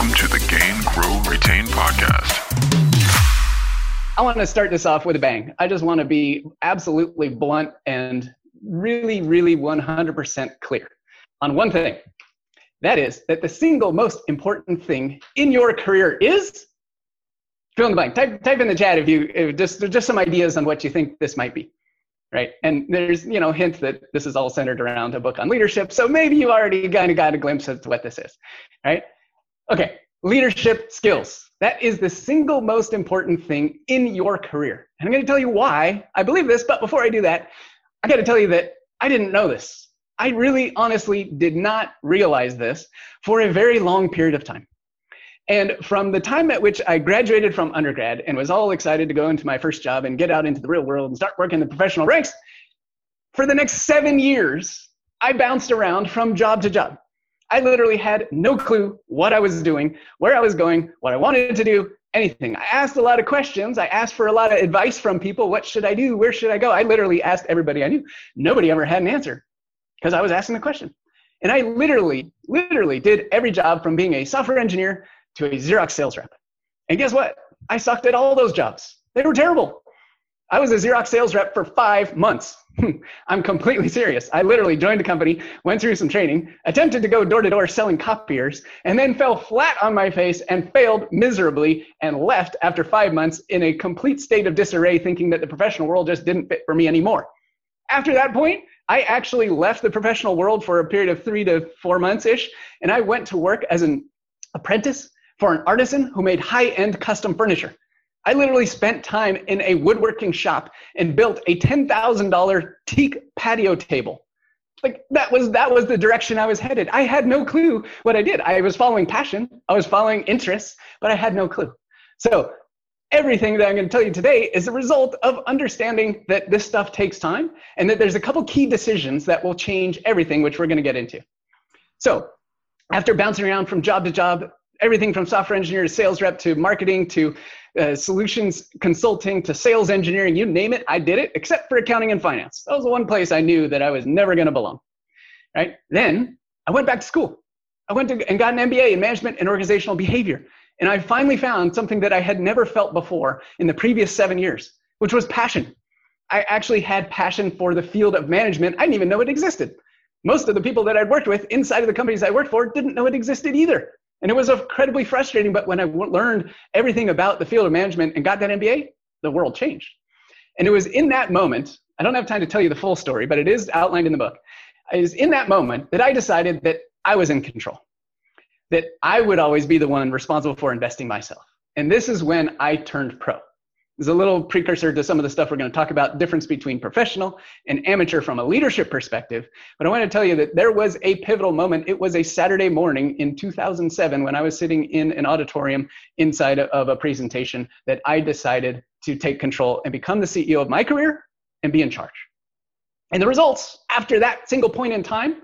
Welcome to the Gain, Grow, Retain podcast. I want to start this off with a bang. I just want to be absolutely blunt and really, really 100% clear on one thing. That is that the single most important thing in your career is fill in the blank. Type, type in the chat if you if just just some ideas on what you think this might be right? And there's, you know, hint that this is all centered around a book on leadership. So maybe you already kind of got a glimpse of what this is, right? Okay, leadership skills. That is the single most important thing in your career. And I'm going to tell you why I believe this, but before I do that, I got to tell you that I didn't know this. I really honestly did not realize this for a very long period of time. And from the time at which I graduated from undergrad and was all excited to go into my first job and get out into the real world and start working the professional ranks, for the next seven years, I bounced around from job to job. I literally had no clue what I was doing, where I was going, what I wanted to do, anything. I asked a lot of questions. I asked for a lot of advice from people. What should I do? Where should I go? I literally asked everybody I knew. Nobody ever had an answer because I was asking the question. And I literally, literally did every job from being a software engineer to a Xerox sales rep. And guess what? I sucked at all those jobs. They were terrible. I was a Xerox sales rep for five months. I'm completely serious. I literally joined a company, went through some training, attempted to go door to door selling copiers, and then fell flat on my face and failed miserably and left after five months in a complete state of disarray, thinking that the professional world just didn't fit for me anymore. After that point, I actually left the professional world for a period of three to four months ish, and I went to work as an apprentice for an artisan who made high end custom furniture. I literally spent time in a woodworking shop and built a $10,000 teak patio table. Like that was that was the direction I was headed. I had no clue what I did. I was following passion, I was following interests, but I had no clue. So, everything that I'm going to tell you today is a result of understanding that this stuff takes time and that there's a couple key decisions that will change everything which we're going to get into. So, after bouncing around from job to job, everything from software engineer to sales rep to marketing to uh, solutions consulting to sales engineering, you name it, I did it, except for accounting and finance. That was the one place I knew that I was never going to belong. Right? Then I went back to school. I went to, and got an MBA in management and organizational behavior. And I finally found something that I had never felt before in the previous seven years, which was passion. I actually had passion for the field of management. I didn't even know it existed. Most of the people that I'd worked with inside of the companies I worked for didn't know it existed either. And it was incredibly frustrating. But when I learned everything about the field of management and got that MBA, the world changed. And it was in that moment, I don't have time to tell you the full story, but it is outlined in the book. It is in that moment that I decided that I was in control, that I would always be the one responsible for investing myself. And this is when I turned pro is a little precursor to some of the stuff we're going to talk about difference between professional and amateur from a leadership perspective. But i want to tell you that there was a pivotal moment. It was a saturday morning in 2007 when i was sitting in an auditorium inside of a presentation that i decided to take control and become the ceo of my career and be in charge. And the results after that single point in time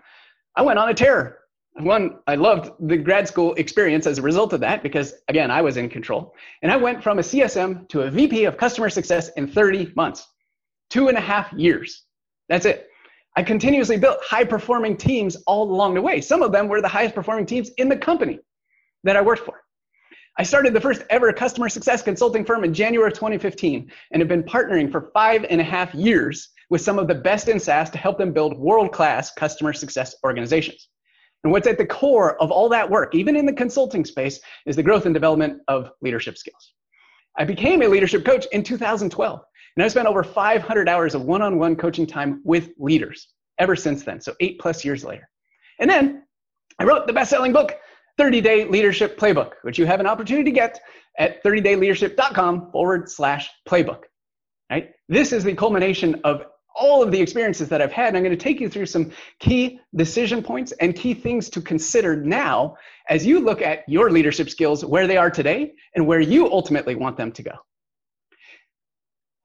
i went on a tear one, I loved the grad school experience as a result of that because, again, I was in control. And I went from a CSM to a VP of customer success in 30 months, two and a half years. That's it. I continuously built high performing teams all along the way. Some of them were the highest performing teams in the company that I worked for. I started the first ever customer success consulting firm in January of 2015 and have been partnering for five and a half years with some of the best in SaaS to help them build world class customer success organizations. And what's at the core of all that work, even in the consulting space, is the growth and development of leadership skills. I became a leadership coach in 2012, and I've spent over 500 hours of one on one coaching time with leaders ever since then, so eight plus years later. And then I wrote the best selling book, 30 Day Leadership Playbook, which you have an opportunity to get at 30dayleadership.com forward slash playbook. Right? This is the culmination of all of the experiences that I've had. And I'm going to take you through some key decision points and key things to consider now as you look at your leadership skills, where they are today, and where you ultimately want them to go.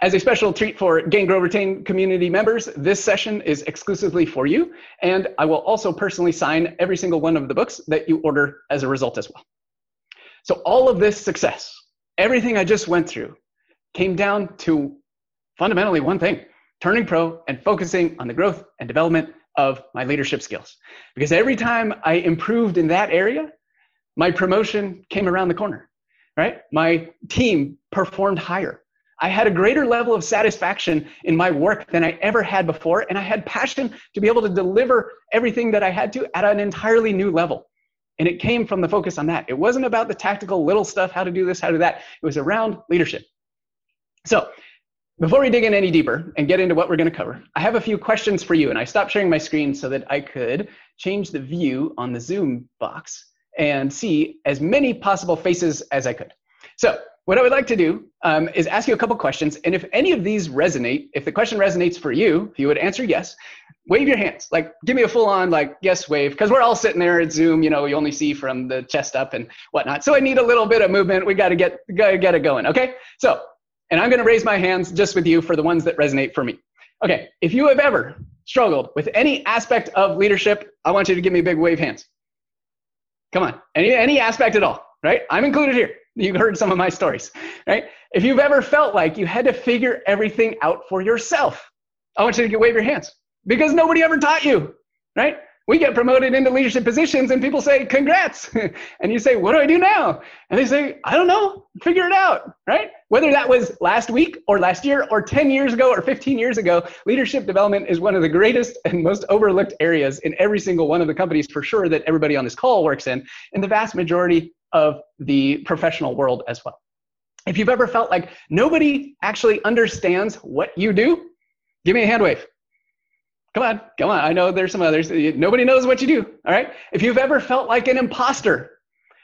As a special treat for Gain, Grow, Retain community members, this session is exclusively for you. And I will also personally sign every single one of the books that you order as a result as well. So, all of this success, everything I just went through, came down to fundamentally one thing turning pro and focusing on the growth and development of my leadership skills. Because every time I improved in that area, My promotion came around the corner, right? My team performed higher. I had a greater level of satisfaction in my work than I ever had before, and I had passion to be able to deliver everything that I had to at an entirely new level. And it came from the focus on that. It wasn't about the tactical little stuff, how to do this, how to do that. It was around leadership. So, before we dig in any deeper and get into what we're going to cover, I have a few questions for you. And I stopped sharing my screen so that I could change the view on the Zoom box and see as many possible faces as I could. So, what I would like to do um, is ask you a couple questions. And if any of these resonate, if the question resonates for you, if you would answer yes, wave your hands. Like, give me a full on, like, yes wave, because we're all sitting there at Zoom, you know, you only see from the chest up and whatnot. So I need a little bit of movement. We got to get, gotta get it going. Okay. So, and I'm going to raise my hands just with you for the ones that resonate for me. Okay. If you have ever struggled with any aspect of leadership, I want you to give me a big wave hands. Come on. Any, any aspect at all, right? I'm included here. You've heard some of my stories, right? If you've ever felt like you had to figure everything out for yourself, I want you to wave your hands because nobody ever taught you, right? We get promoted into leadership positions and people say, congrats. and you say, what do I do now? And they say, I don't know, figure it out, right? Whether that was last week or last year or 10 years ago or 15 years ago, leadership development is one of the greatest and most overlooked areas in every single one of the companies for sure that everybody on this call works in, and the vast majority of the professional world as well. If you've ever felt like nobody actually understands what you do, give me a hand wave. Come on, come on. I know there's some others. Nobody knows what you do. All right. If you've ever felt like an imposter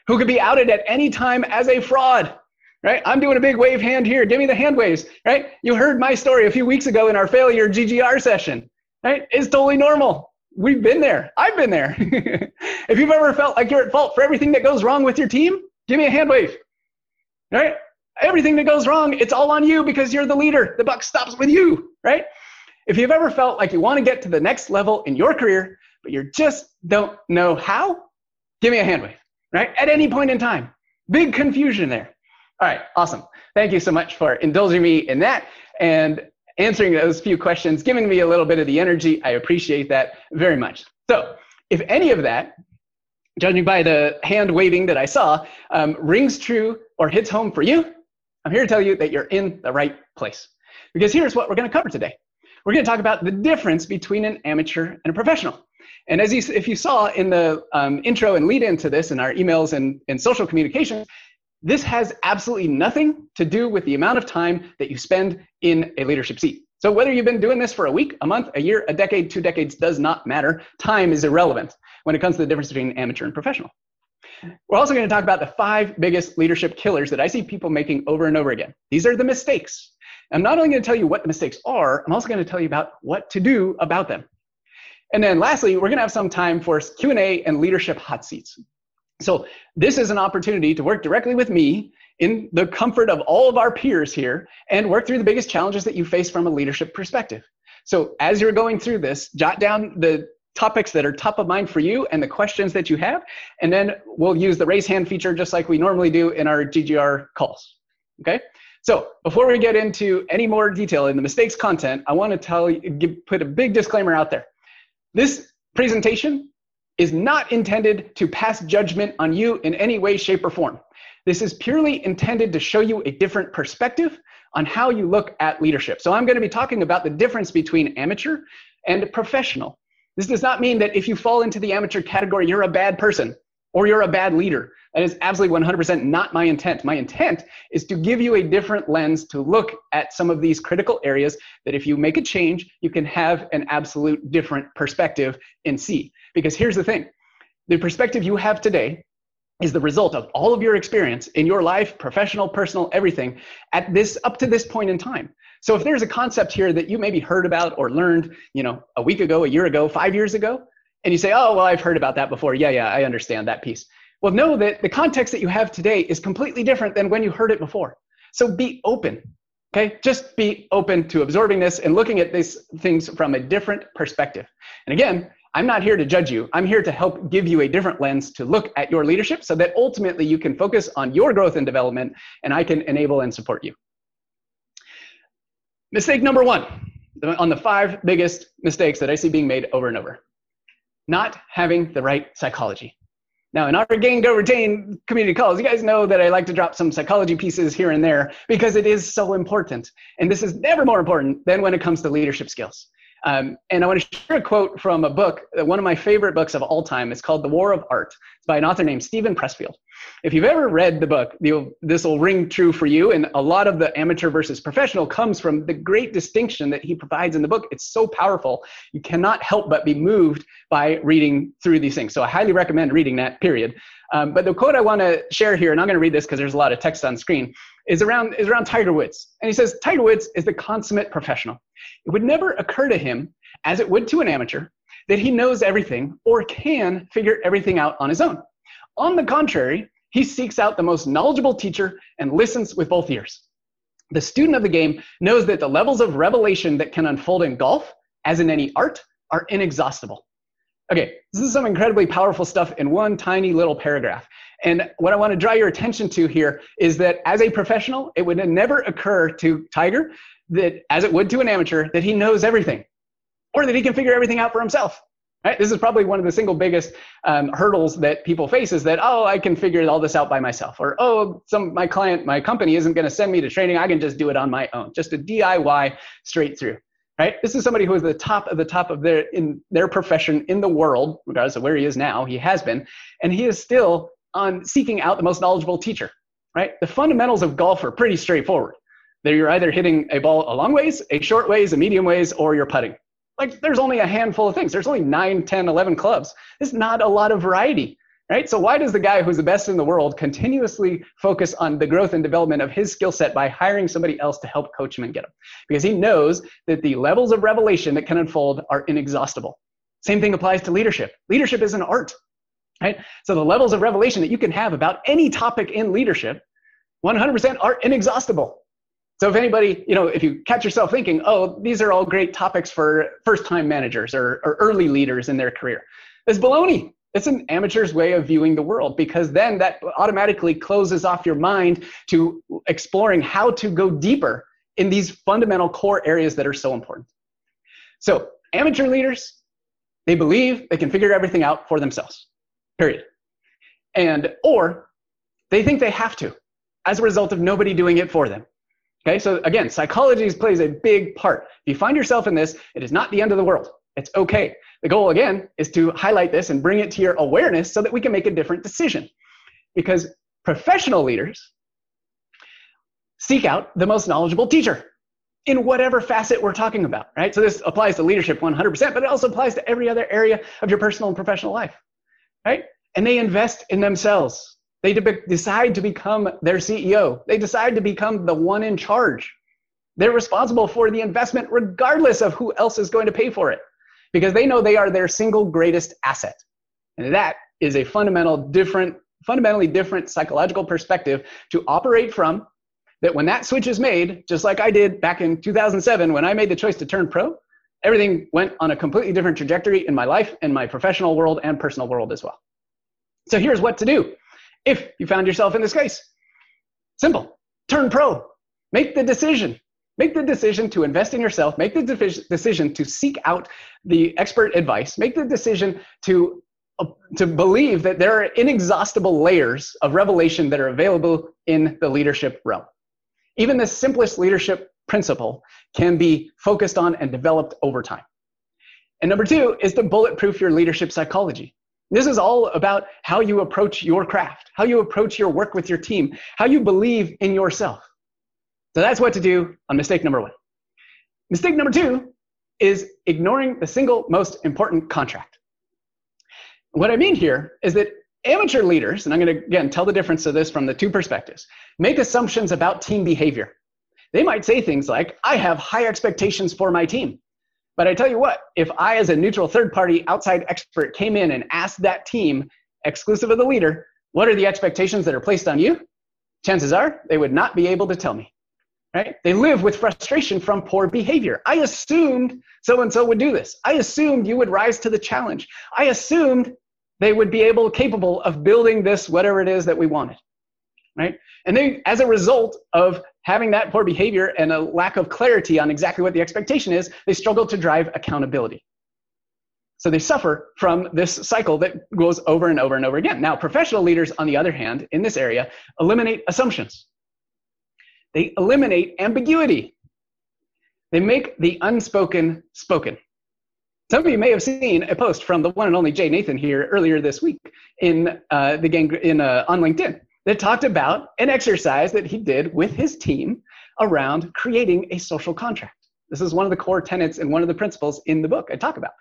who could be outed at any time as a fraud, right? I'm doing a big wave hand here. Give me the hand waves, right? You heard my story a few weeks ago in our failure GGR session, right? It's totally normal. We've been there. I've been there. if you've ever felt like you're at fault for everything that goes wrong with your team, give me a hand wave, right? Everything that goes wrong, it's all on you because you're the leader. The buck stops with you, right? If you've ever felt like you want to get to the next level in your career, but you just don't know how, give me a hand wave, right? At any point in time. Big confusion there. All right, awesome. Thank you so much for indulging me in that and answering those few questions, giving me a little bit of the energy. I appreciate that very much. So, if any of that, judging by the hand waving that I saw, um, rings true or hits home for you, I'm here to tell you that you're in the right place. Because here's what we're going to cover today we're going to talk about the difference between an amateur and a professional. And as you, if you saw in the um, intro and lead into this in our emails and, and social communication, this has absolutely nothing to do with the amount of time that you spend in a leadership seat. So whether you've been doing this for a week, a month, a year, a decade, two decades does not matter. Time is irrelevant when it comes to the difference between amateur and professional. We're also going to talk about the five biggest leadership killers that I see people making over and over again. These are the mistakes I'm not only going to tell you what the mistakes are, I'm also going to tell you about what to do about them. And then lastly, we're going to have some time for Q&A and leadership hot seats. So this is an opportunity to work directly with me in the comfort of all of our peers here and work through the biggest challenges that you face from a leadership perspective. So as you're going through this, jot down the topics that are top of mind for you and the questions that you have, and then we'll use the raise hand feature just like we normally do in our GGR calls. Okay? So before we get into any more detail in the mistakes content, I want to tell you, give, put a big disclaimer out there. This presentation is not intended to pass judgment on you in any way, shape, or form. This is purely intended to show you a different perspective on how you look at leadership. So I'm going to be talking about the difference between amateur and professional. This does not mean that if you fall into the amateur category, you're a bad person or you're a bad leader. That is absolutely 100% not my intent. My intent is to give you a different lens to look at some of these critical areas that if you make a change, you can have an absolute different perspective and see. Because here's the thing the perspective you have today is the result of all of your experience in your life, professional, personal, everything, at this up to this point in time. So if there's a concept here that you maybe heard about or learned, you know, a week ago, a year ago, five years ago, and you say, oh, well, I've heard about that before. Yeah, yeah, I understand that piece. Well, know that the context that you have today is completely different than when you heard it before. So be open. Okay, just be open to absorbing this and looking at these things from a different perspective. And again, I'm not here to judge you. I'm here to help give you a different lens to look at your leadership so that ultimately you can focus on your growth and development and I can enable and support you. Mistake number one on the five biggest mistakes that I see being made over and over not having the right psychology. Now, in our Gain, Grow, Retain community calls, you guys know that I like to drop some psychology pieces here and there because it is so important. And this is never more important than when it comes to leadership skills. Um, and I want to share a quote from a book, one of my favorite books of all time. It's called The War of Art. It's by an author named Steven Pressfield. If you've ever read the book, this will ring true for you. And a lot of the amateur versus professional comes from the great distinction that he provides in the book. It's so powerful. You cannot help but be moved by reading through these things. So I highly recommend reading that, period. Um, but the quote I want to share here, and I'm going to read this because there's a lot of text on screen, is around, is around Tiger Woods. And he says, Tiger Woods is the consummate professional. It would never occur to him, as it would to an amateur, that he knows everything or can figure everything out on his own. On the contrary, he seeks out the most knowledgeable teacher and listens with both ears. The student of the game knows that the levels of revelation that can unfold in golf, as in any art, are inexhaustible. Okay, this is some incredibly powerful stuff in one tiny little paragraph. And what I want to draw your attention to here is that as a professional, it would never occur to Tiger that, as it would to an amateur, that he knows everything or that he can figure everything out for himself. Right? This is probably one of the single biggest um, hurdles that people face is that, oh, I can figure all this out by myself. Or, oh, some my client, my company isn't going to send me to training. I can just do it on my own. Just a DIY straight through. Right? This is somebody who is the top of the top of their in their profession in the world, regardless of where he is now. He has been, and he is still on seeking out the most knowledgeable teacher. Right? The fundamentals of golf are pretty straightforward. That you're either hitting a ball a long ways, a short ways, a medium ways, or you're putting. Like there's only a handful of things. There's only 9, 10, 11 clubs. There's not a lot of variety, right? So why does the guy who's the best in the world continuously focus on the growth and development of his skill set by hiring somebody else to help coach him and get him? Because he knows that the levels of revelation that can unfold are inexhaustible. Same thing applies to leadership. Leadership is an art, right? So the levels of revelation that you can have about any topic in leadership 100% are inexhaustible. So if anybody, you know, if you catch yourself thinking, oh, these are all great topics for first-time managers or, or early leaders in their career, it's baloney. It's an amateur's way of viewing the world because then that automatically closes off your mind to exploring how to go deeper in these fundamental core areas that are so important. So amateur leaders, they believe they can figure everything out for themselves, period. And, or they think they have to as a result of nobody doing it for them. Okay, so again, psychology plays a big part. If you find yourself in this, it is not the end of the world. It's okay. The goal, again, is to highlight this and bring it to your awareness so that we can make a different decision. Because professional leaders seek out the most knowledgeable teacher in whatever facet we're talking about, right? So this applies to leadership 100%, but it also applies to every other area of your personal and professional life, right? And they invest in themselves. They de- decide to become their CEO. They decide to become the one in charge. They're responsible for the investment regardless of who else is going to pay for it because they know they are their single greatest asset. And that is a fundamental different fundamentally different psychological perspective to operate from that when that switch is made just like I did back in 2007 when I made the choice to turn pro everything went on a completely different trajectory in my life and my professional world and personal world as well. So here's what to do if you found yourself in this case. Simple. Turn pro. Make the decision. Make the decision to invest in yourself. Make the decision to seek out the expert advice. Make the decision to, uh, to believe that there are inexhaustible layers of revelation that are available in the leadership realm. Even the simplest leadership principle can be focused on and developed over time. And number two is to bulletproof your leadership psychology. This is all about how you approach your craft, how you approach your work with your team, how you believe in yourself. So that's what to do on mistake number one. Mistake number two is ignoring the single most important contract. What I mean here is that amateur leaders, and I'm going to again tell the difference of this from the two perspectives, make assumptions about team behavior. They might say things like, I have high expectations for my team. But I tell you what, if I, as a neutral third party outside expert, came in and asked that team, exclusive of the leader, what are the expectations that are placed on you? Chances are they would not be able to tell me. Right? They live with frustration from poor behavior. I assumed so and so would do this. I assumed you would rise to the challenge. I assumed they would be able, capable of building this, whatever it is that we wanted. Right? And then as a result of having that poor behavior and a lack of clarity on exactly what the expectation is, they struggle to drive accountability. So they suffer from this cycle that goes over and over and over again. Now, professional leaders, on the other hand, in this area, eliminate assumptions. They eliminate ambiguity. They make the unspoken spoken. Some of you may have seen a post from the one and only Jay Nathan here earlier this week in uh, the gang in uh, on LinkedIn that talked about an exercise that he did with his team around creating a social contract. This is one of the core tenets and one of the principles in the book I talk about.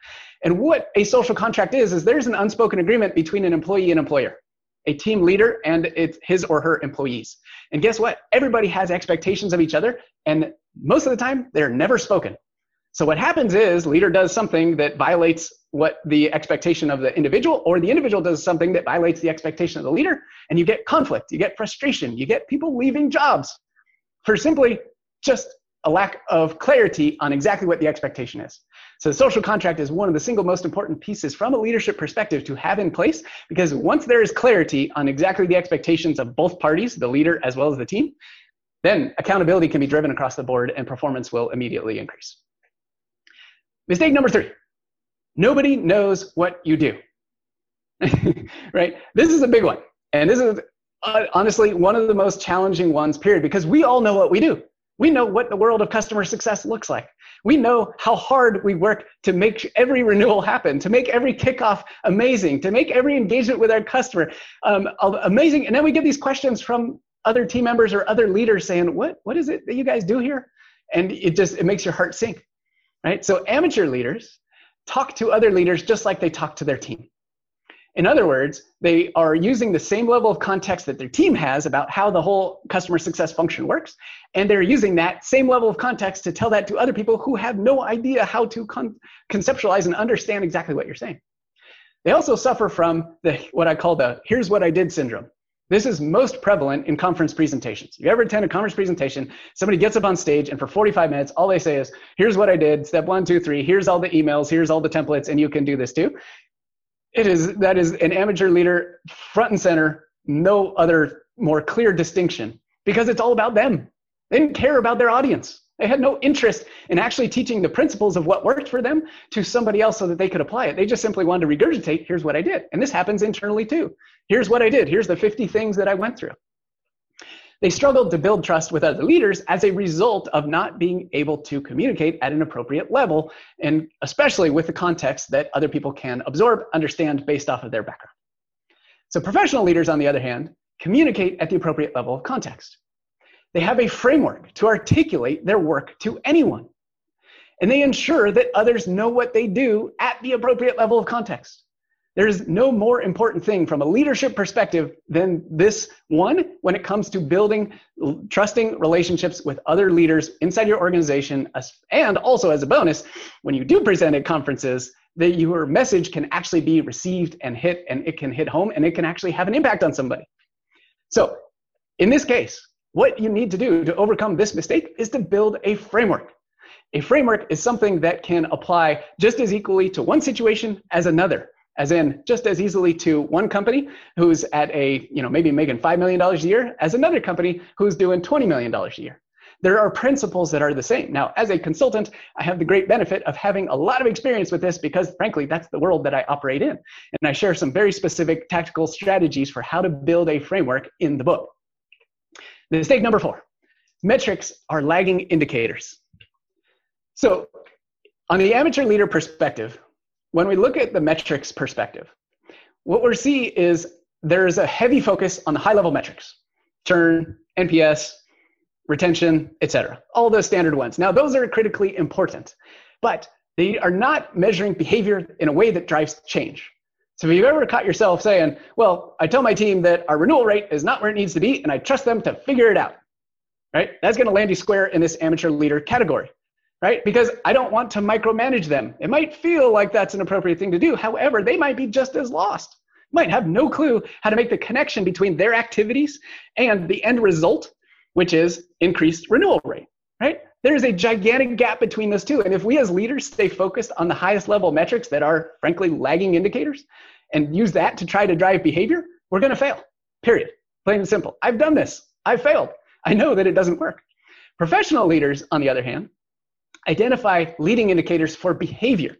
And what a social contract is, is there's an unspoken agreement between an employee and employer, a team leader and it's his or her employees. And guess what? Everybody has expectations of each other, and most of the time, they're never spoken. So what happens is leader does something that violates what the expectation of the individual, or the individual does something that violates the expectation of the leader, and you get conflict, you get frustration, you get people leaving jobs for simply just a lack of clarity on exactly what the expectation is. So the social contract is one of the single most important pieces from a leadership perspective to have in place because once there is clarity on exactly the expectations of both parties, the leader as well as the team, then accountability can be driven across the board and performance will immediately increase. Mistake number three nobody knows what you do. right? This is a big one. And this is uh, honestly one of the most challenging ones, period, because we all know what we do. We know what the world of customer success looks like. We know how hard we work to make every renewal happen, to make every kickoff amazing, to make every engagement with our customer um, amazing. And then we get these questions from other team members or other leaders saying, "What what is it that you guys do here?" And it just it makes your heart sink, right? So amateur leaders talk to other leaders just like they talk to their team. In other words, they are using the same level of context that their team has about how the whole customer success function works, and they're using that same level of context to tell that to other people who have no idea how to con- conceptualize and understand exactly what you're saying. They also suffer from the what I call the here's what I did syndrome. This is most prevalent in conference presentations. If you ever attend a conference presentation, somebody gets up on stage and for 45 minutes, all they say is, here's what I did, step one, two, three, here's all the emails, here's all the templates, and you can do this too. It is that is an amateur leader front and center, no other more clear distinction because it's all about them. They didn't care about their audience. They had no interest in actually teaching the principles of what worked for them to somebody else so that they could apply it. They just simply wanted to regurgitate, here's what I did. And this happens internally too. Here's what I did. Here's the 50 things that I went through. They struggled to build trust with other leaders as a result of not being able to communicate at an appropriate level, and especially with the context that other people can absorb, understand based off of their background. So, professional leaders, on the other hand, communicate at the appropriate level of context. They have a framework to articulate their work to anyone, and they ensure that others know what they do at the appropriate level of context. There's no more important thing from a leadership perspective than this one when it comes to building trusting relationships with other leaders inside your organization. And also, as a bonus, when you do present at conferences, that your message can actually be received and hit, and it can hit home and it can actually have an impact on somebody. So, in this case, what you need to do to overcome this mistake is to build a framework. A framework is something that can apply just as equally to one situation as another as in just as easily to one company who's at a, you know, maybe making $5 million a year as another company who's doing $20 million a year. There are principles that are the same. Now, as a consultant, I have the great benefit of having a lot of experience with this because, frankly, that's the world that I operate in. And I share some very specific tactical strategies for how to build a framework in the book. Mistake number four metrics are lagging indicators. So, on the amateur leader perspective, when we look at the metrics perspective, what we're seeing is there's a heavy focus on the high level metrics churn, NPS, retention, etc. All those standard ones. Now, those are critically important, but they are not measuring behavior in a way that drives change. So if you've ever caught yourself saying, well, I tell my team that our renewal rate is not where it needs to be, and I trust them to figure it out, right? That's going to land you square in this amateur leader category right? Because I don't want to micromanage them. It might feel like that's an appropriate thing to do. However, they might be just as lost, might have no clue how to make the connection between their activities and the end result, which is increased renewal rate, right? There's a gigantic gap between those two. And if we as leaders stay focused on the highest level metrics that are frankly lagging indicators and use that to try to drive behavior, we're going to fail, period. Plain and simple. I've done this. I've failed. I know that it doesn't work. Professional leaders, on the other hand, identify leading indicators for behavior.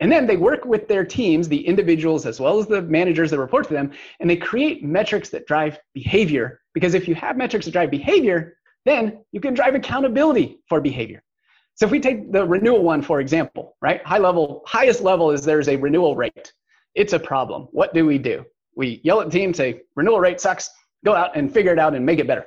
And then they work with their teams, the individuals as well as the managers that report to them, and they create metrics that drive behavior. Because if you have metrics that drive behavior, then you can drive accountability for behavior. So if we take the renewal one, for example, right? High level, highest level is there's a renewal rate. It's a problem. What do we do? We yell at the team, say, renewal rate sucks, go out and figure it out and make it better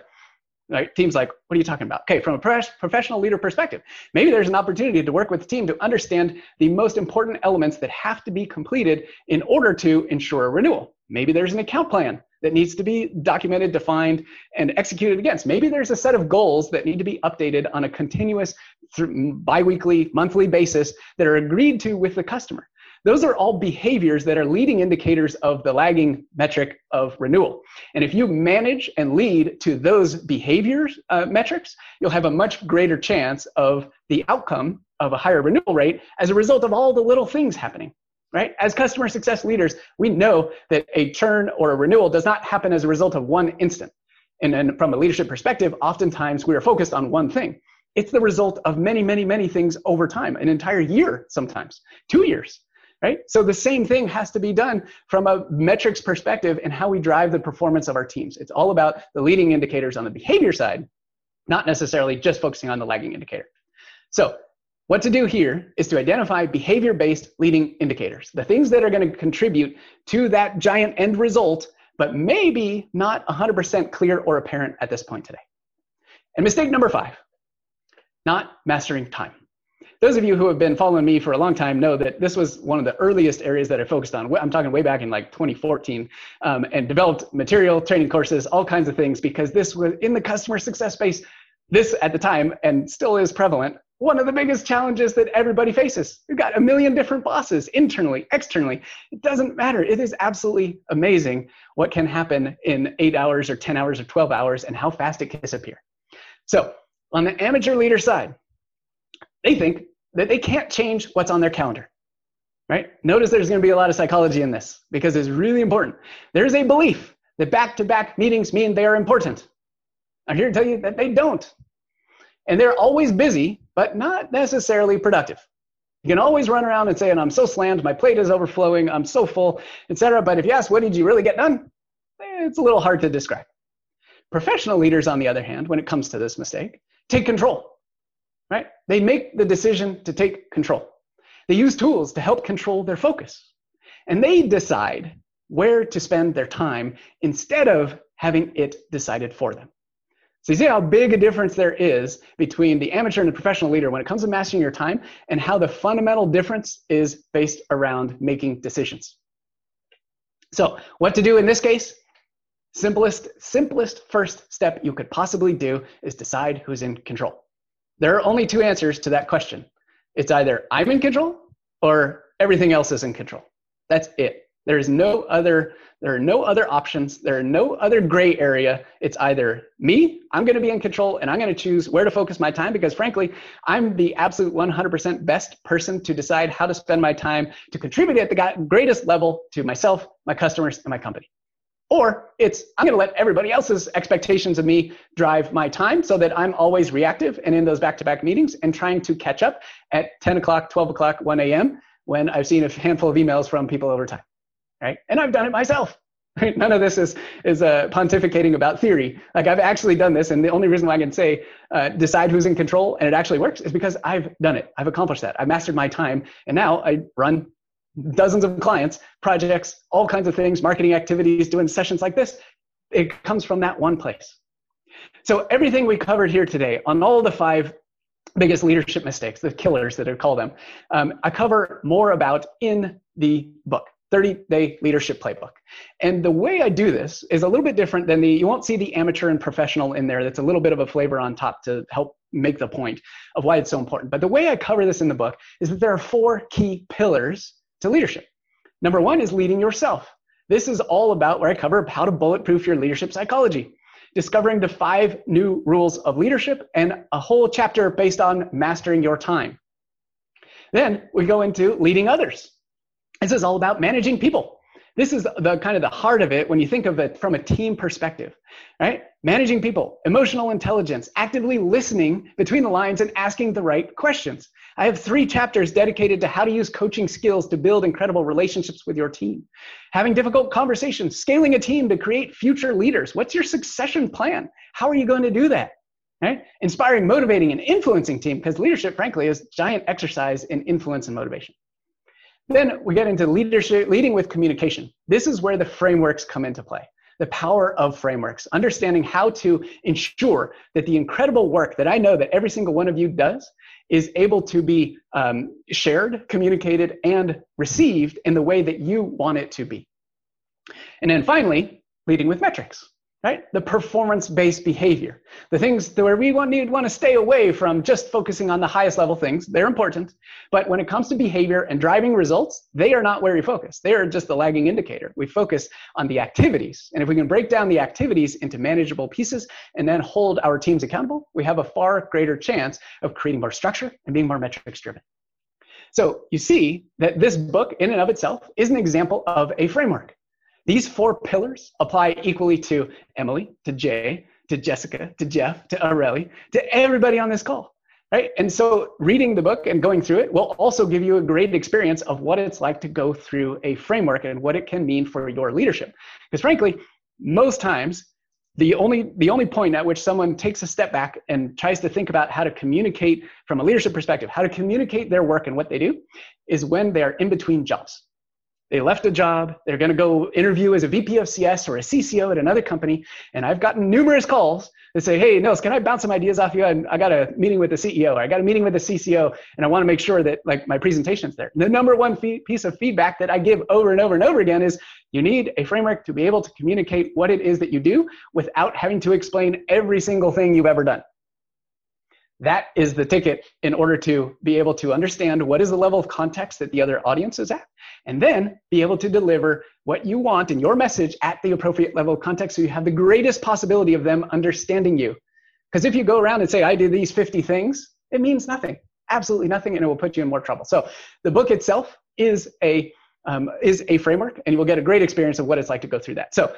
right? Team's like, what are you talking about? Okay, from a professional leader perspective, maybe there's an opportunity to work with the team to understand the most important elements that have to be completed in order to ensure a renewal. Maybe there's an account plan that needs to be documented, defined, and executed against. Maybe there's a set of goals that need to be updated on a continuous, biweekly, monthly basis that are agreed to with the customer. Those are all behaviors that are leading indicators of the lagging metric of renewal. And if you manage and lead to those behaviors uh, metrics, you'll have a much greater chance of the outcome of a higher renewal rate as a result of all the little things happening. Right? As customer success leaders, we know that a churn or a renewal does not happen as a result of one instant. And then from a leadership perspective, oftentimes we are focused on one thing. It's the result of many, many, many things over time, an entire year sometimes, two years right? So the same thing has to be done from a metrics perspective and how we drive the performance of our teams. It's all about the leading indicators on the behavior side, not necessarily just focusing on the lagging indicator. So what to do here is to identify behavior-based leading indicators, the things that are going to contribute to that giant end result, but maybe not 100% clear or apparent at this point today. And mistake number five, not mastering time those of you who have been following me for a long time know that this was one of the earliest areas that I focused on. I'm talking way back in like 2014 um, and developed material, training courses, all kinds of things because this was in the customer success space. This at the time and still is prevalent. One of the biggest challenges that everybody faces. We've got a million different bosses internally, externally. It doesn't matter. It is absolutely amazing what can happen in eight hours or 10 hours or 12 hours and how fast it can disappear. So, on the amateur leader side, they think that they can't change what's on their calendar. Right? Notice there's going to be a lot of psychology in this because it's really important. There's a belief that back to back meetings mean they are important. I'm here to tell you that they don't. And they're always busy, but not necessarily productive. You can always run around and say, and I'm so slammed, my plate is overflowing, I'm so full, etc. But if you ask, what did you really get done? Eh, it's a little hard to describe. Professional leaders, on the other hand, when it comes to this mistake, take control right? They make the decision to take control. They use tools to help control their focus. And they decide where to spend their time instead of having it decided for them. So you see how big a difference there is between the amateur and the professional leader when it comes to mastering your time and how the fundamental difference is based around making decisions. So what to do in this case? Simplest, simplest first step you could possibly do is decide who's in control. There are only two answers to that question. It's either I'm in control or everything else is in control. That's it. There is no other there are no other options. There are no other gray area. It's either me, I'm going to be in control and I'm going to choose where to focus my time because frankly, I'm the absolute 100% best person to decide how to spend my time to contribute at the greatest level to myself, my customers, and my company. Or it's, I'm going to let everybody else's expectations of me drive my time so that I'm always reactive and in those back to back meetings and trying to catch up at 10 o'clock, 12 o'clock, 1 a.m. when I've seen a handful of emails from people over time. Right? And I've done it myself. Right? None of this is, is uh, pontificating about theory. Like I've actually done this. And the only reason why I can say uh, decide who's in control and it actually works is because I've done it. I've accomplished that. I've mastered my time. And now I run dozens of clients, projects, all kinds of things, marketing activities, doing sessions like this. It comes from that one place. So everything we covered here today on all the five biggest leadership mistakes, the killers that I call them, um, I cover more about in the book. 30 day leadership playbook. And the way I do this is a little bit different than the, you won't see the amateur and professional in there. That's a little bit of a flavor on top to help make the point of why it's so important. But the way I cover this in the book is that there are four key pillars to leadership. Number one is leading yourself. This is all about where I cover how to bulletproof your leadership psychology, discovering the five new rules of leadership, and a whole chapter based on mastering your time. Then we go into leading others. This is all about managing people. This is the kind of the heart of it when you think of it from a team perspective, right? Managing people, emotional intelligence, actively listening between the lines and asking the right questions. I have three chapters dedicated to how to use coaching skills to build incredible relationships with your team. Having difficult conversations, scaling a team to create future leaders. What's your succession plan? How are you going to do that? Right? Inspiring, motivating, and influencing team, because leadership, frankly, is giant exercise in influence and motivation. Then we get into leadership, leading with communication. This is where the frameworks come into play the power of frameworks, understanding how to ensure that the incredible work that I know that every single one of you does is able to be um, shared, communicated, and received in the way that you want it to be. And then finally, leading with metrics right? The performance-based behavior, the things where we want, need want to stay away from just focusing on the highest level things. They're important, but when it comes to behavior and driving results, they are not where we focus. They are just the lagging indicator. We focus on the activities, and if we can break down the activities into manageable pieces and then hold our teams accountable, we have a far greater chance of creating more structure and being more metrics-driven. So you see that this book, in and of itself, is an example of a framework. These four pillars apply equally to Emily, to Jay, to Jessica, to Jeff, to Aurelie, to everybody on this call. Right? And so reading the book and going through it will also give you a great experience of what it's like to go through a framework and what it can mean for your leadership. Because frankly, most times the only the only point at which someone takes a step back and tries to think about how to communicate from a leadership perspective, how to communicate their work and what they do is when they're in between jobs. They left a job. They're going to go interview as a VP of CS or a CCO at another company. And I've gotten numerous calls that say, Hey, Nils, can I bounce some ideas off you? I, I got a meeting with the CEO. I got a meeting with the CCO and I want to make sure that like my presentation's there. The number one fee- piece of feedback that I give over and over and over again is you need a framework to be able to communicate what it is that you do without having to explain every single thing you've ever done. That is the ticket in order to be able to understand what is the level of context that the other audience is at, and then be able to deliver what you want in your message at the appropriate level of context so you have the greatest possibility of them understanding you. Because if you go around and say, I did these 50 things, it means nothing, absolutely nothing, and it will put you in more trouble. So the book itself is a um, is a framework, and you will get a great experience of what it's like to go through that. So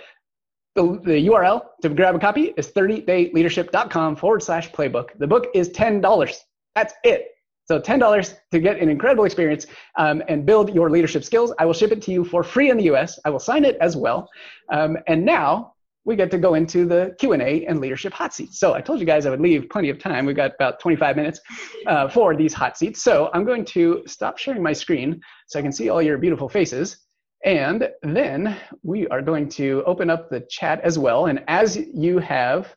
the, the URL to grab a copy is 30dayleadership.com forward slash playbook. The book is $10. That's it. So $10 to get an incredible experience um, and build your leadership skills. I will ship it to you for free in the US. I will sign it as well. Um, and now we get to go into the Q&A and leadership hot seats. So I told you guys I would leave plenty of time. We've got about 25 minutes uh, for these hot seats. So I'm going to stop sharing my screen so I can see all your beautiful faces. And then we are going to open up the chat as well. And as you have,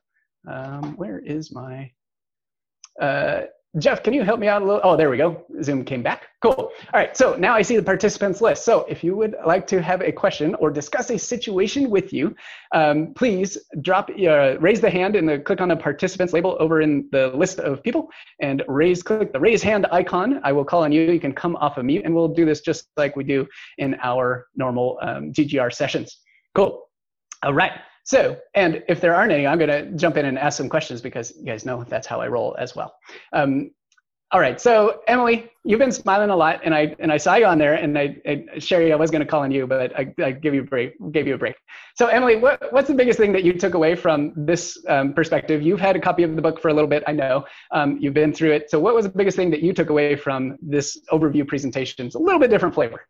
um, where is my, uh, Jeff, can you help me out a little? Oh, there we go. Zoom came back. Cool. All right. So now I see the participants list. So if you would like to have a question or discuss a situation with you, um, please drop, uh, raise the hand and click on the participants label over in the list of people and raise, click the raise hand icon. I will call on you. You can come off of mute and we'll do this just like we do in our normal um, GGR sessions. Cool. All right. So, and if there aren't any, I'm going to jump in and ask some questions because you guys know that's how I roll as well. Um, all right, so Emily, you've been smiling a lot, and I and I saw you on there, and I, I Sherry, I was going to call on you, but I, I give you a break, gave you a break. So Emily, what, what's the biggest thing that you took away from this um, perspective? You've had a copy of the book for a little bit, I know. Um, you've been through it. So what was the biggest thing that you took away from this overview presentation? It's a little bit different flavor.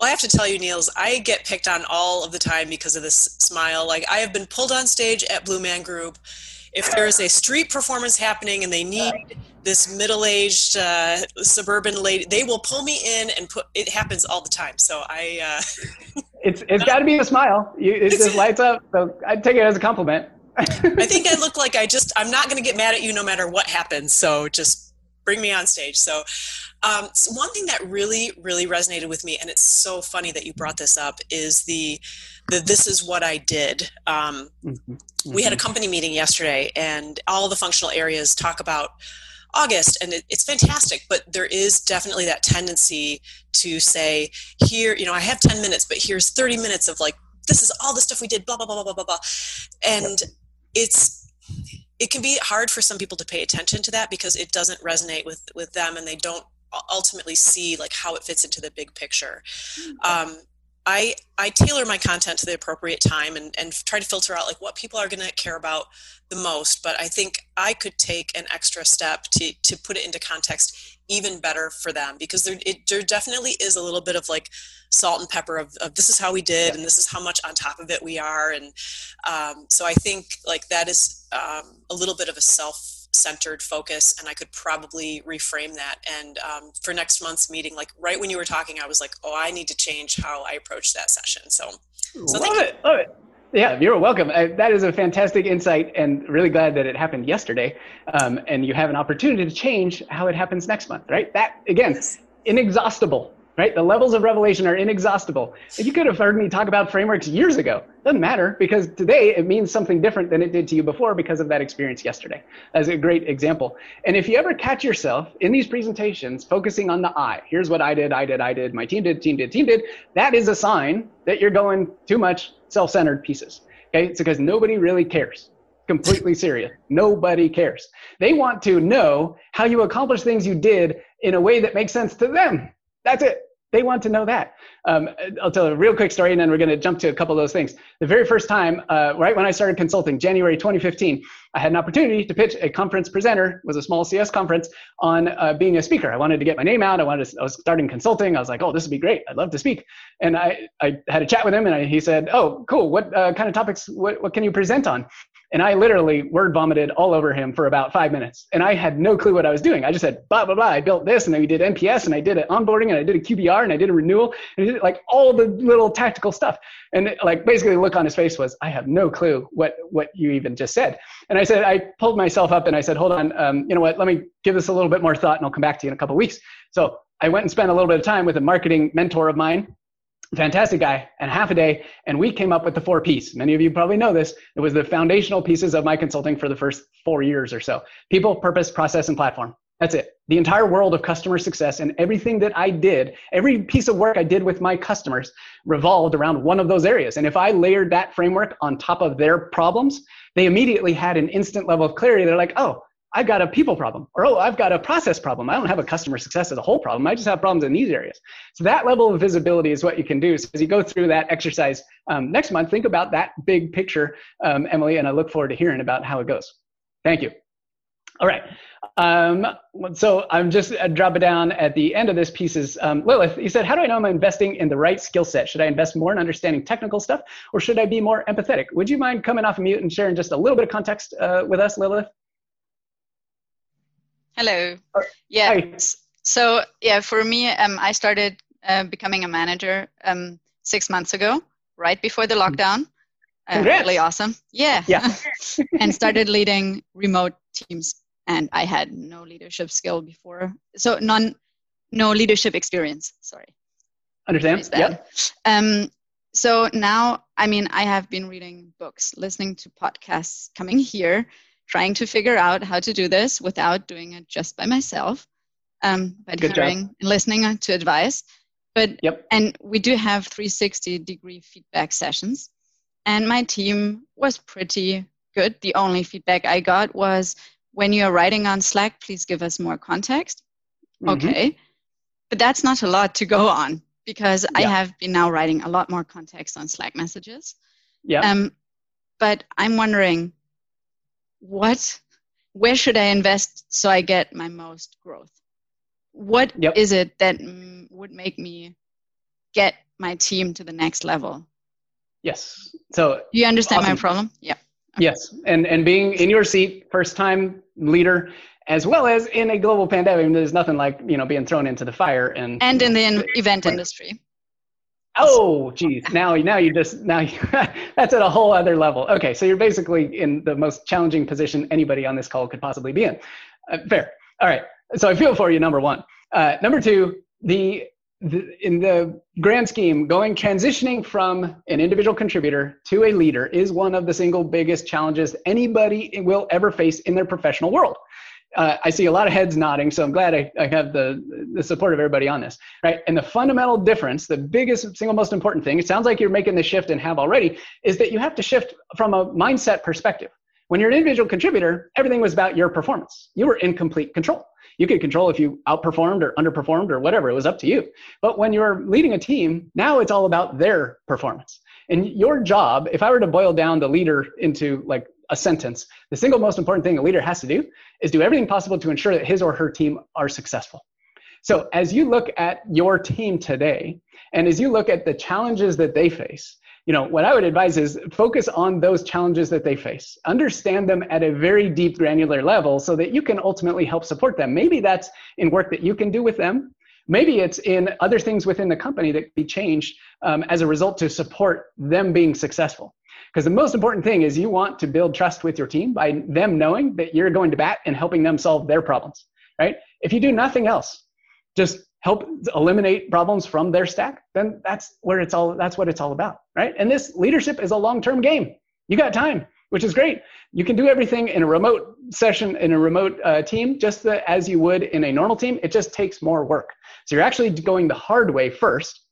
Well, I have to tell you, Nils, I get picked on all of the time because of this smile. Like, I have been pulled on stage at Blue Man Group. If there's a street performance happening and they need this middle-aged uh, suburban lady, they will pull me in and put. It happens all the time. So I. Uh, it's it's got to be a smile. You, it just lights up. So I take it as a compliment. I think I look like I just. I'm not going to get mad at you no matter what happens. So just bring me on stage. So um, so one thing that really, really resonated with me, and it's so funny that you brought this up, is the the "This is what I did." Um, mm-hmm. Mm-hmm. We had a mm-hmm. company meeting yesterday, and all the functional areas talk about August, and it, it's fantastic. But there is definitely that tendency to say, "Here, you know, I have ten minutes, but here's thirty minutes of like this is all the stuff we did." Blah blah blah blah blah blah, and it's it can be hard for some people to pay attention to that because it doesn't resonate with with them and they don't ultimately see like how it fits into the big picture. Um, I, I tailor my content to the appropriate time and, and try to filter out like what people are going to care about the most. But I think I could take an extra step to, to put it into context even better for them because there, it, there definitely is a little bit of like salt and pepper of, of this is how we did and this is how much on top of it we are. And um, so I think like that is um, a little bit of a self centered focus and i could probably reframe that and um, for next month's meeting like right when you were talking i was like oh i need to change how i approach that session so, so love it love it yeah, you're welcome. Uh, that is a fantastic insight, and really glad that it happened yesterday. Um, and you have an opportunity to change how it happens next month, right? That again, yes. inexhaustible right? The levels of revelation are inexhaustible. You could have heard me talk about frameworks years ago. Doesn't matter because today it means something different than it did to you before because of that experience yesterday. That's a great example. And if you ever catch yourself in these presentations focusing on the I, here's what I did, I did, I did, my team did, team did, team did, that is a sign that you're going too much self-centered pieces. Okay, it's because nobody really cares completely serious. Nobody cares. They want to know how you accomplish things you did in a way that makes sense to them. That's it. They want to know that. Um, I'll tell a real quick story and then we're going to jump to a couple of those things. The very first time, uh, right when I started consulting, January 2015, I had an opportunity to pitch a conference presenter, was a small CS conference, on uh, being a speaker. I wanted to get my name out. I wanted to, I was starting consulting. I was like, oh, this would be great. I'd love to speak. And I, I had a chat with him and I, he said, oh, cool. What uh, kind of topics, what, what can you present on? And I literally word vomited all over him for about five minutes. And I had no clue what I was doing. I just said, blah, blah, blah. I built this and then we did NPS and I did an onboarding and I did a QBR and I did a renewal and I did like all the little tactical stuff. And like basically the look on his face was, I have no clue what, what you even just said. And I said, I pulled myself up and I said, hold on, um, you know what, let me give this a little bit more thought and I'll come back to you in a couple weeks. So I went and spent a little bit of time with a marketing mentor of mine fantastic guy and half a day and we came up with the four P's. Many of you probably know this. It was the foundational pieces of my consulting for the first four years or so. People, purpose, process, and platform. That's it. The entire world of customer success and everything that I did, every piece of work I did with my customers revolved around one of those areas. And if I layered that framework on top of their problems, they immediately had an instant level of clarity. They're like, oh, I've got a people problem, or oh, I've got a process problem. I don't have a customer success as a whole problem. I just have problems in these areas. So that level of visibility is what you can do. So as you go through that exercise um, next month, think about that big picture, um, Emily, and I look forward to hearing about how it goes. Thank you. All right. Um, so I'm just uh, dropping down at the end of this piece um, Lilith, you said, how do I know I'm investing in the right skill set? Should I invest more in understanding technical stuff or should I be more empathetic? Would you mind coming off of mute and sharing just a little bit of context uh, with us, Lilith? Hello. Uh, yeah. Hi. So yeah, for me, um, I started uh, becoming a manager um, six months ago, right before the mm. lockdown. Uh, really awesome. Yeah. Yeah. and started leading remote teams, and I had no leadership skill before, so none, no leadership experience. Sorry. Understand? Yeah. Um, so now, I mean, I have been reading books, listening to podcasts, coming here, trying to figure out how to do this without doing it just by myself, um, but Good hearing job. and listening to advice. But yep. and we do have 360 degree feedback sessions, and my team was pretty good. The only feedback I got was when you're writing on Slack, please give us more context. Mm-hmm. Okay, but that's not a lot to go on because yeah. I have been now writing a lot more context on Slack messages. Yeah. Um, but I'm wondering what? Where should i invest so i get my most growth? What yep. is it that would make me get my team to the next level? Yes. So you understand awesome. my um, problem? Yeah. Okay. yes. And and being in your seat first time leader as well as in a global pandemic there's nothing like you know being thrown into the fire and and in the event industry Oh, geez. Now, now you just now you, that's at a whole other level. Okay, so you're basically in the most challenging position anybody on this call could possibly be in. Uh, fair. All right. So I feel for you. Number one. Uh, number two. The, the in the grand scheme, going transitioning from an individual contributor to a leader is one of the single biggest challenges anybody will ever face in their professional world uh, I see a lot of heads nodding, so I'm glad I, I have the, the support of everybody on this, right? And the fundamental difference, the biggest, single most important thing, it sounds like you're making the shift and have already, is that you have to shift from a mindset perspective. When you're an individual contributor, everything was about your performance. You were in complete control. You could control if you outperformed or underperformed or whatever. It was up to you. But when you're leading a team, now it's all about their performance. And your job, if I were to boil down the leader into like a sentence, the single most important thing a leader has to do is do everything possible to ensure that his or her team are successful. So as you look at your team today, and as you look at the challenges that they face, you know what i would advise is focus on those challenges that they face understand them at a very deep granular level so that you can ultimately help support them maybe that's in work that you can do with them maybe it's in other things within the company that can be changed um, as a result to support them being successful because the most important thing is you want to build trust with your team by them knowing that you're going to bat and helping them solve their problems right if you do nothing else just help eliminate problems from their stack, then that's where it's all that's what it's all about, right? And this leadership is a long-term game. You got time, which is great. You can do everything in a remote session in a remote uh, team just the, as you would in a normal team. It just takes more work. So you're actually going the hard way first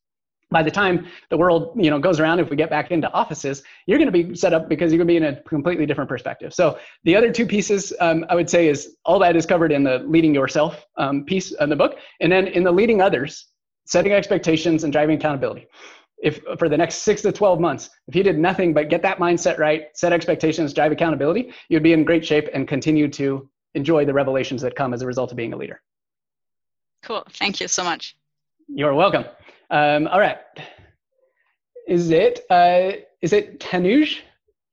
by the time the world you know goes around if we get back into offices you're going to be set up because you're going to be in a completely different perspective so the other two pieces um, i would say is all that is covered in the leading yourself um, piece of the book and then in the leading others setting expectations and driving accountability if for the next six to 12 months if you did nothing but get that mindset right set expectations drive accountability you'd be in great shape and continue to enjoy the revelations that come as a result of being a leader cool thank you so much you're welcome um, all right. Is it uh, is it Tanuj?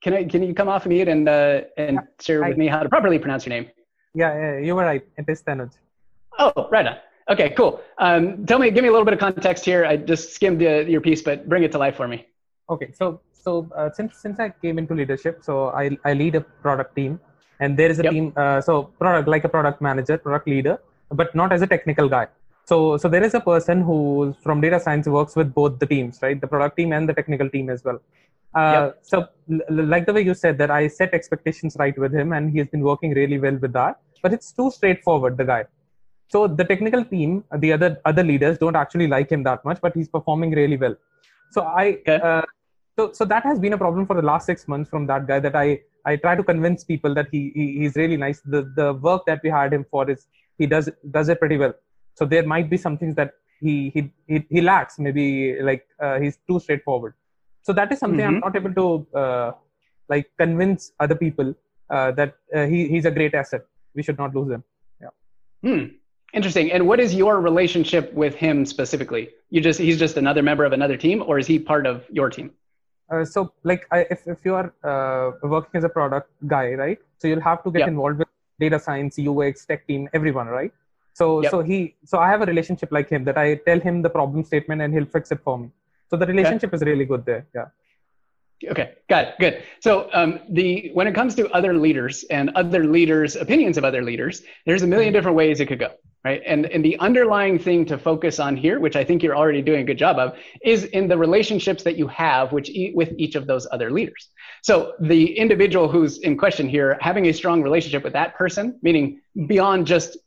Can I can you come off mute and uh, and yeah, share with I, me how to properly pronounce your name? Yeah, yeah, you were right. It is Tanuj. Oh, right on. Okay, cool. Um, tell me, give me a little bit of context here. I just skimmed uh, your piece, but bring it to life for me. Okay, so so uh, since since I came into leadership, so I I lead a product team, and there is a yep. team. Uh, so product like a product manager, product leader, but not as a technical guy so so there is a person who from data science works with both the teams right the product team and the technical team as well uh, yep. so l- like the way you said that i set expectations right with him and he has been working really well with that but it's too straightforward the guy so the technical team the other other leaders don't actually like him that much but he's performing really well. So i okay. uh, so so that has been a problem for the last six months from that guy that i i try to convince people that he, he he's really nice. The the work that we hired him for is he does does it pretty well. So there might be some things that he he he, he lacks maybe like uh, he's too straightforward. So that is something mm-hmm. i'm not able to uh, like convince other people uh, that uh, he, he's a great asset. We should not lose him. Yeah. Hmm. Interesting and what is your relationship with him specifically you just he's just another member of another team or is he part of your team uh, so like I, if, if you are uh, working as a product guy right so you'll have to get yep. involved with data science ux tech team everyone right so yep. so he so I have a relationship like him that I tell him the problem statement and he'll fix it for me. So the relationship okay. is really good there. Yeah. Okay, got it. Good. So um, the when it comes to other leaders and other leaders' opinions of other leaders, there's a million mm-hmm. different ways it could go, right? And and the underlying thing to focus on here, which I think you're already doing a good job of, is in the relationships that you have which e- with each of those other leaders. So the individual who's in question here, having a strong relationship with that person, meaning beyond just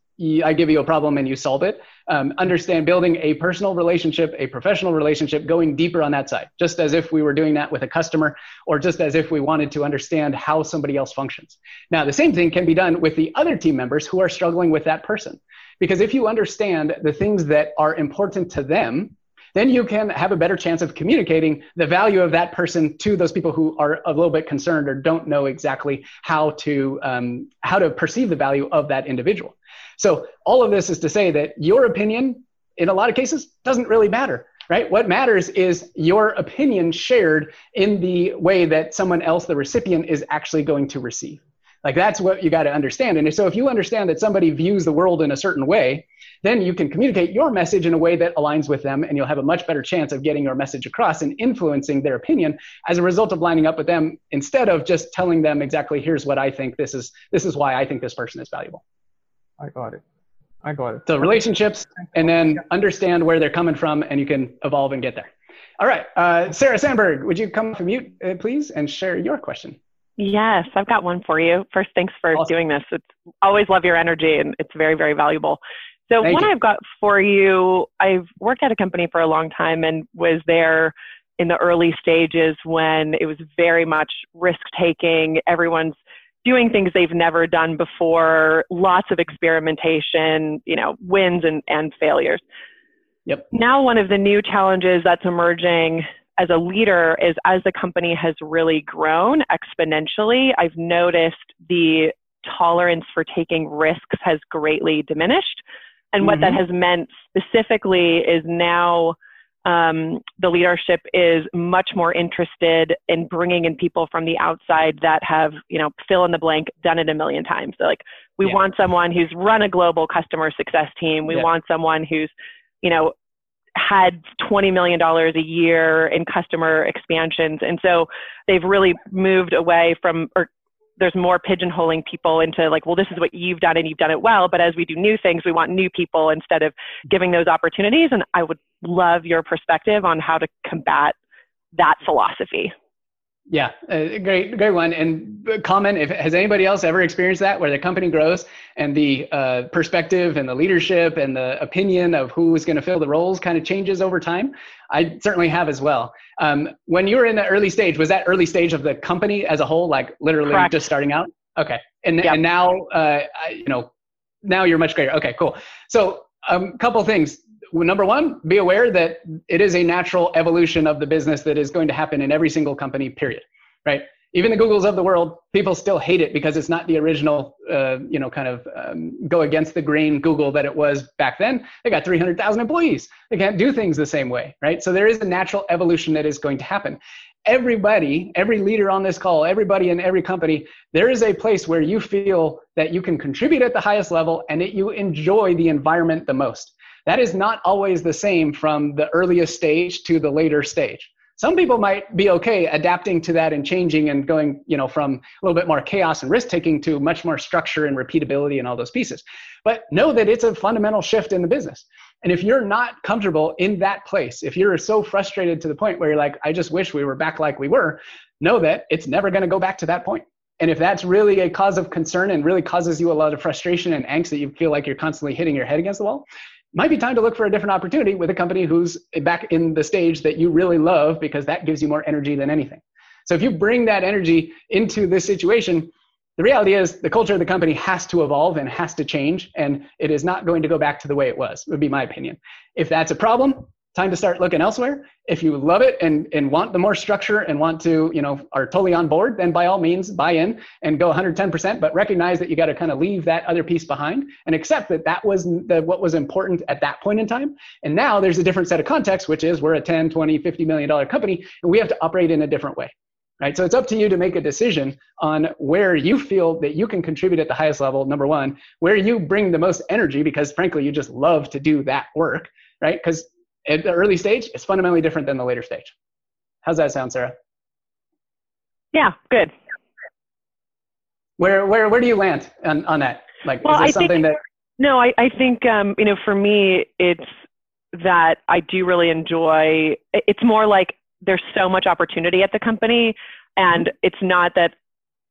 I give you a problem and you solve it. Um, understand building a personal relationship, a professional relationship, going deeper on that side, just as if we were doing that with a customer or just as if we wanted to understand how somebody else functions. Now, the same thing can be done with the other team members who are struggling with that person. Because if you understand the things that are important to them, then you can have a better chance of communicating the value of that person to those people who are a little bit concerned or don't know exactly how to um, how to perceive the value of that individual. So all of this is to say that your opinion, in a lot of cases, doesn't really matter. Right? What matters is your opinion shared in the way that someone else, the recipient, is actually going to receive. Like that's what you got to understand. And so if you understand that somebody views the world in a certain way, then you can communicate your message in a way that aligns with them and you'll have a much better chance of getting your message across and influencing their opinion as a result of lining up with them instead of just telling them exactly here's what I think this is this is why I think this person is valuable. I got it. I got it. So relationships and then understand where they're coming from and you can evolve and get there. All right. Uh, Sarah Sandberg, would you come from mute, uh, please, and share your question? Yes, I've got one for you. First, thanks for awesome. doing this. It's always love your energy and it's very, very valuable. So Thank one you. I've got for you, I've worked at a company for a long time and was there in the early stages when it was very much risk taking. Everyone's doing things they've never done before, lots of experimentation, you know, wins and, and failures. Yep. Now, one of the new challenges that's emerging as a leader is as the company has really grown exponentially, I've noticed the tolerance for taking risks has greatly diminished. And mm-hmm. what that mm-hmm. has meant specifically is now um, the leadership is much more interested in bringing in people from the outside that have, you know, fill in the blank, done it a million times. So like, we yeah. want someone who's run a global customer success team. We yeah. want someone who's, you know, had $20 million a year in customer expansions. And so they've really moved away from, or there's more pigeonholing people into like, well, this is what you've done and you've done it well. But as we do new things, we want new people instead of giving those opportunities. And I would love your perspective on how to combat that philosophy. Yeah, uh, great, great one. And comment if has anybody else ever experienced that where the company grows and the uh, perspective and the leadership and the opinion of who is going to fill the roles kind of changes over time. I certainly have as well. Um, when you were in the early stage, was that early stage of the company as a whole, like literally Correct. just starting out? Okay, and yep. and now, uh, you know, now you're much greater. Okay, cool. So, a um, couple things number one, be aware that it is a natural evolution of the business that is going to happen in every single company, period. Right? Even the Googles of the world, people still hate it because it's not the original, uh, you know, kind of um, go against the grain Google that it was back then. They got 300,000 employees. They can't do things the same way, right? So there is a natural evolution that is going to happen. Everybody, every leader on this call, everybody in every company, there is a place where you feel that you can contribute at the highest level and that you enjoy the environment the most that is not always the same from the earliest stage to the later stage. Some people might be okay adapting to that and changing and going, you know, from a little bit more chaos and risk taking to much more structure and repeatability and all those pieces. But know that it's a fundamental shift in the business. And if you're not comfortable in that place, if you're so frustrated to the point where you're like, I just wish we were back like we were, know that it's never going to go back to that point. And if that's really a cause of concern and really causes you a lot of frustration and angst that you feel like you're constantly hitting your head against the wall, might be time to look for a different opportunity with a company who's back in the stage that you really love because that gives you more energy than anything. So if you bring that energy into this situation, the reality is the culture of the company has to evolve and has to change, and it is not going to go back to the way it was, would be my opinion. If that's a problem, time to start looking elsewhere. If you love it and, and want the more structure and want to, you know, are totally on board, then by all means buy in and go 110%, but recognize that you got to kind of leave that other piece behind and accept that that was the, what was important at that point in time. And now there's a different set of context, which is we're a 10, 20, 50 million dollar company and we have to operate in a different way. Right. So it's up to you to make a decision on where you feel that you can contribute at the highest level, number one, where you bring the most energy because frankly, you just love to do that work right? Because at the early stage is fundamentally different than the later stage. How's that sound, Sarah? Yeah, good. Where where where do you land on, on that? Like, well, is this something think, that? No, I I think um, you know for me it's that I do really enjoy. It's more like there's so much opportunity at the company, and it's not that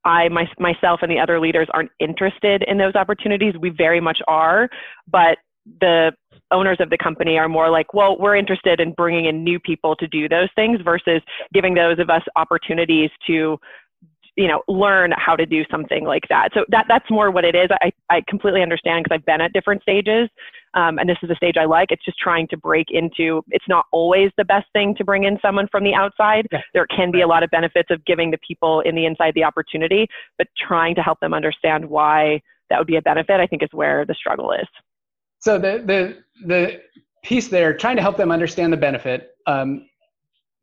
I my, myself and the other leaders aren't interested in those opportunities. We very much are, but the owners of the company are more like, well, we're interested in bringing in new people to do those things versus giving those of us opportunities to you know learn how to do something like that. So that that's more what it is. I, I completely understand because i've been at different stages um, and this is a stage i like. It's just trying to break into it's not always the best thing to bring in someone from the outside. Yeah. there can be a lot of benefits of giving the people in the inside the opportunity but trying to help them understand why that would be a benefit i think is where the struggle is so the the the piece there, trying to help them understand the benefit. Um,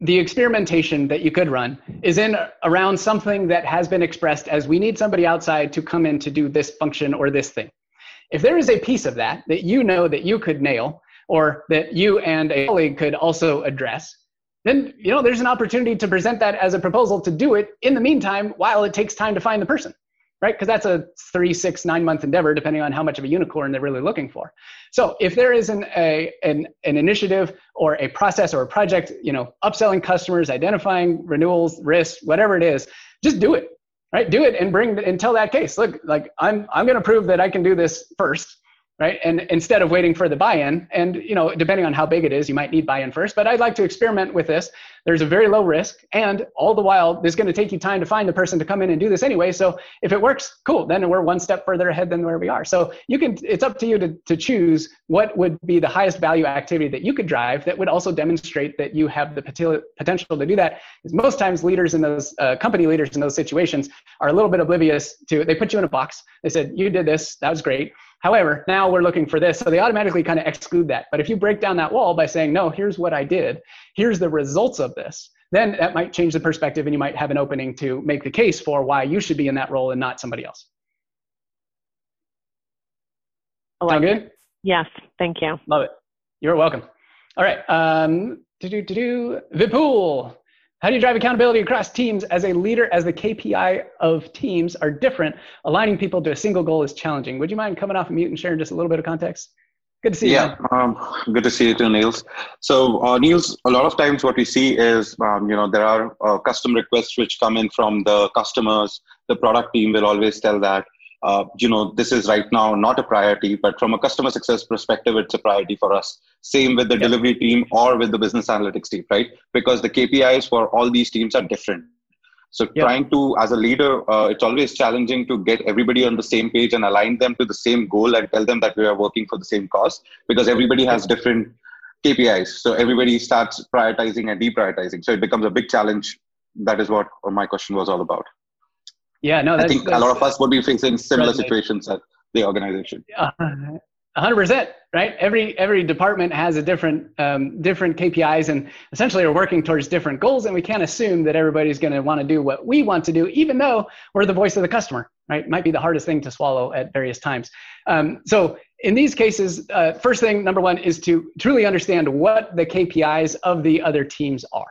the experimentation that you could run is in around something that has been expressed as we need somebody outside to come in to do this function or this thing. If there is a piece of that that you know that you could nail or that you and a colleague could also address, then you know there's an opportunity to present that as a proposal to do it in the meantime while it takes time to find the person right? Because that's a three, six, nine month endeavor, depending on how much of a unicorn they're really looking for. So if there is an, a, an, an initiative or a process or a project, you know, upselling customers, identifying renewals, risks, whatever it is, just do it, right? Do it and bring and tell that case. Look, like I'm, I'm going to prove that I can do this first, right? And instead of waiting for the buy-in, and you know, depending on how big it is, you might need buy-in first. But I'd like to experiment with this there's a very low risk, and all the while, it's going to take you time to find the person to come in and do this anyway. So if it works, cool. Then we're one step further ahead than where we are. So you can. It's up to you to to choose what would be the highest value activity that you could drive that would also demonstrate that you have the potential to do that. Because most times, leaders in those uh, company leaders in those situations are a little bit oblivious to. They put you in a box. They said you did this. That was great However, now we're looking for this. So they automatically kind of exclude that. But if you break down that wall by saying, no, here's what I did, here's the results of this, then that might change the perspective and you might have an opening to make the case for why you should be in that role and not somebody else. I like Sound good? It. Yes, thank you. Love it. You're welcome. All right. Um, do do do do. Vipul, how do you drive accountability across teams as a leader as the KPI of teams are different? Aligning people to a single goal is challenging. Would you mind coming off of mute and sharing just a little bit of context? Good to see yeah, you. Yeah, um, good to see you too, Nils. So, uh, Nils, a lot of times what we see is, um, you know, there are uh, custom requests which come in from the customers. The product team will always tell that uh, you know, this is right now not a priority, but from a customer success perspective, it's a priority for us. Same with the yeah. delivery team or with the business analytics team, right? Because the KPIs for all these teams are different. So yeah. trying to, as a leader, uh, it's always challenging to get everybody on the same page and align them to the same goal and tell them that we are working for the same cause because everybody has different KPIs. So everybody starts prioritizing and deprioritizing. So it becomes a big challenge. That is what my question was all about. Yeah, no, I think a lot of us would be facing similar situations at the organization. Yeah, hundred percent, right? Every every department has a different um, different KPIs, and essentially are working towards different goals. And we can't assume that everybody's going to want to do what we want to do, even though we're the voice of the customer, right? Might be the hardest thing to swallow at various times. Um, so in these cases, uh, first thing, number one, is to truly understand what the KPIs of the other teams are.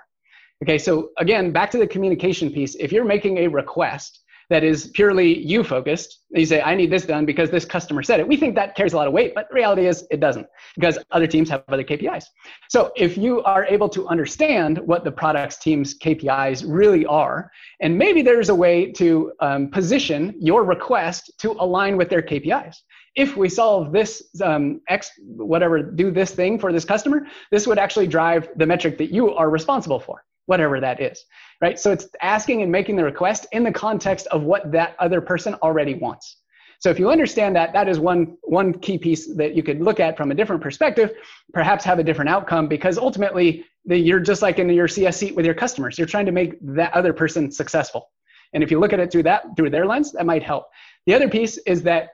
Okay, so again, back to the communication piece. If you're making a request that is purely you focused. You say, I need this done because this customer said it. We think that carries a lot of weight, but reality is it doesn't because other teams have other KPIs. So if you are able to understand what the products team's KPIs really are, and maybe there's a way to um, position your request to align with their KPIs. If we solve this um, X, whatever, do this thing for this customer, this would actually drive the metric that you are responsible for whatever that is, right? So it's asking and making the request in the context of what that other person already wants. So if you understand that, that is one, one key piece that you could look at from a different perspective, perhaps have a different outcome because ultimately the, you're just like in your CS seat with your customers. You're trying to make that other person successful. And if you look at it through that, through their lens, that might help. The other piece is that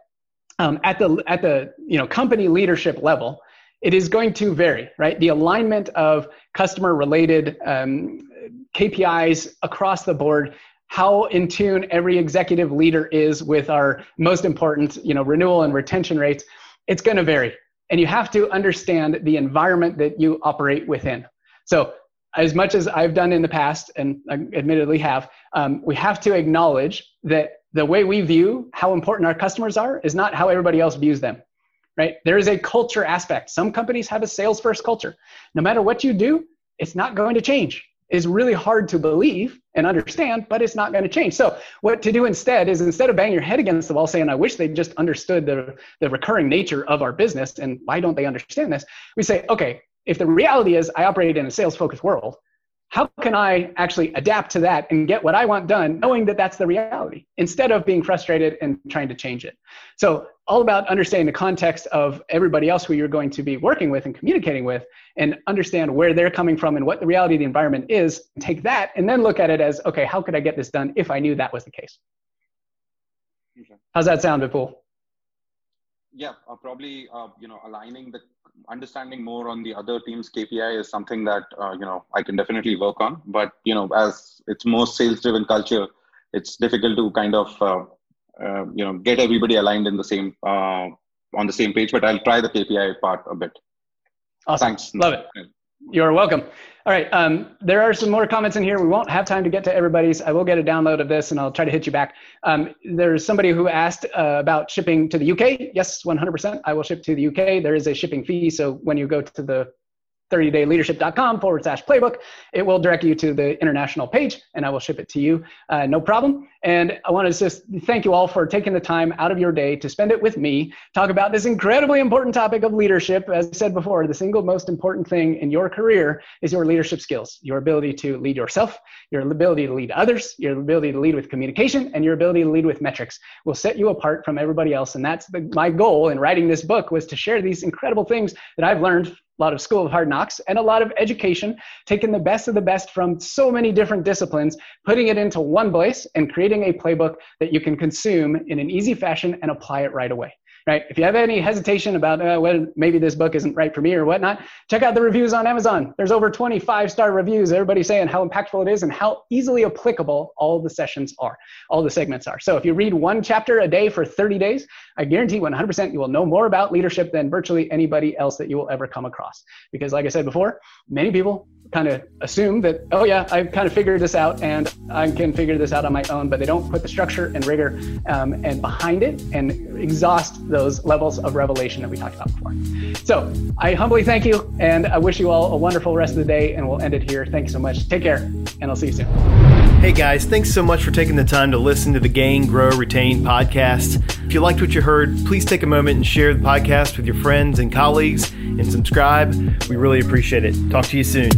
um, at the at the you know company leadership level, it is going to vary, right? The alignment of customer related um, KPIs across the board, how in tune every executive leader is with our most important, you know, renewal and retention rates, it's going to vary. And you have to understand the environment that you operate within. So, as much as I've done in the past, and I admittedly have, um, we have to acknowledge that the way we view how important our customers are is not how everybody else views them right? There is a culture aspect. Some companies have a sales first culture. No matter what you do, it's not going to change. It's really hard to believe and understand, but it's not going to change. So, what to do instead is instead of banging your head against the wall saying, I wish they just understood the, the recurring nature of our business and why don't they understand this? We say, okay, if the reality is I operate in a sales focused world, how can I actually adapt to that and get what I want done, knowing that that's the reality, instead of being frustrated and trying to change it? So, all about understanding the context of everybody else who you're going to be working with and communicating with, and understand where they're coming from and what the reality of the environment is. Take that and then look at it as, okay, how could I get this done if I knew that was the case? Okay. How's that sound, Vipul? Yeah, uh, probably uh, you know aligning the understanding more on the other team's KPI is something that uh, you know I can definitely work on. But you know, as it's more sales-driven culture, it's difficult to kind of uh, uh, you know get everybody aligned in the same uh, on the same page. But I'll try the KPI part a bit. Awesome. Thanks. Love it. You're welcome. All right. Um, there are some more comments in here. We won't have time to get to everybody's. I will get a download of this and I'll try to hit you back. Um, there's somebody who asked uh, about shipping to the UK. Yes, 100%. I will ship to the UK. There is a shipping fee. So when you go to the 30dayleadership.com forward slash playbook. It will direct you to the international page and I will ship it to you. Uh, no problem. And I want to just thank you all for taking the time out of your day to spend it with me, talk about this incredibly important topic of leadership. As I said before, the single most important thing in your career is your leadership skills, your ability to lead yourself, your ability to lead others, your ability to lead with communication, and your ability to lead with metrics will set you apart from everybody else. And that's the, my goal in writing this book was to share these incredible things that I've learned a lot of school of hard knocks and a lot of education taking the best of the best from so many different disciplines putting it into one place and creating a playbook that you can consume in an easy fashion and apply it right away right? If you have any hesitation about uh, well, maybe this book isn't right for me or whatnot, check out the reviews on Amazon. There's over 25 star reviews. Everybody saying how impactful it is and how easily applicable all the sessions are, all the segments are. So if you read one chapter a day for 30 days, I guarantee 100% you will know more about leadership than virtually anybody else that you will ever come across. Because like I said before, many people kind of assume that, oh yeah, I've kind of figured this out and I can figure this out on my own, but they don't put the structure and rigor um, and behind it and exhaust those levels of revelation that we talked about before. So I humbly thank you and I wish you all a wonderful rest of the day and we'll end it here. Thank you so much. Take care and I'll see you soon. Hey guys, thanks so much for taking the time to listen to the Gain, Grow, Retain podcast. If you liked what you heard, please take a moment and share the podcast with your friends and colleagues and subscribe. We really appreciate it. Talk to you soon.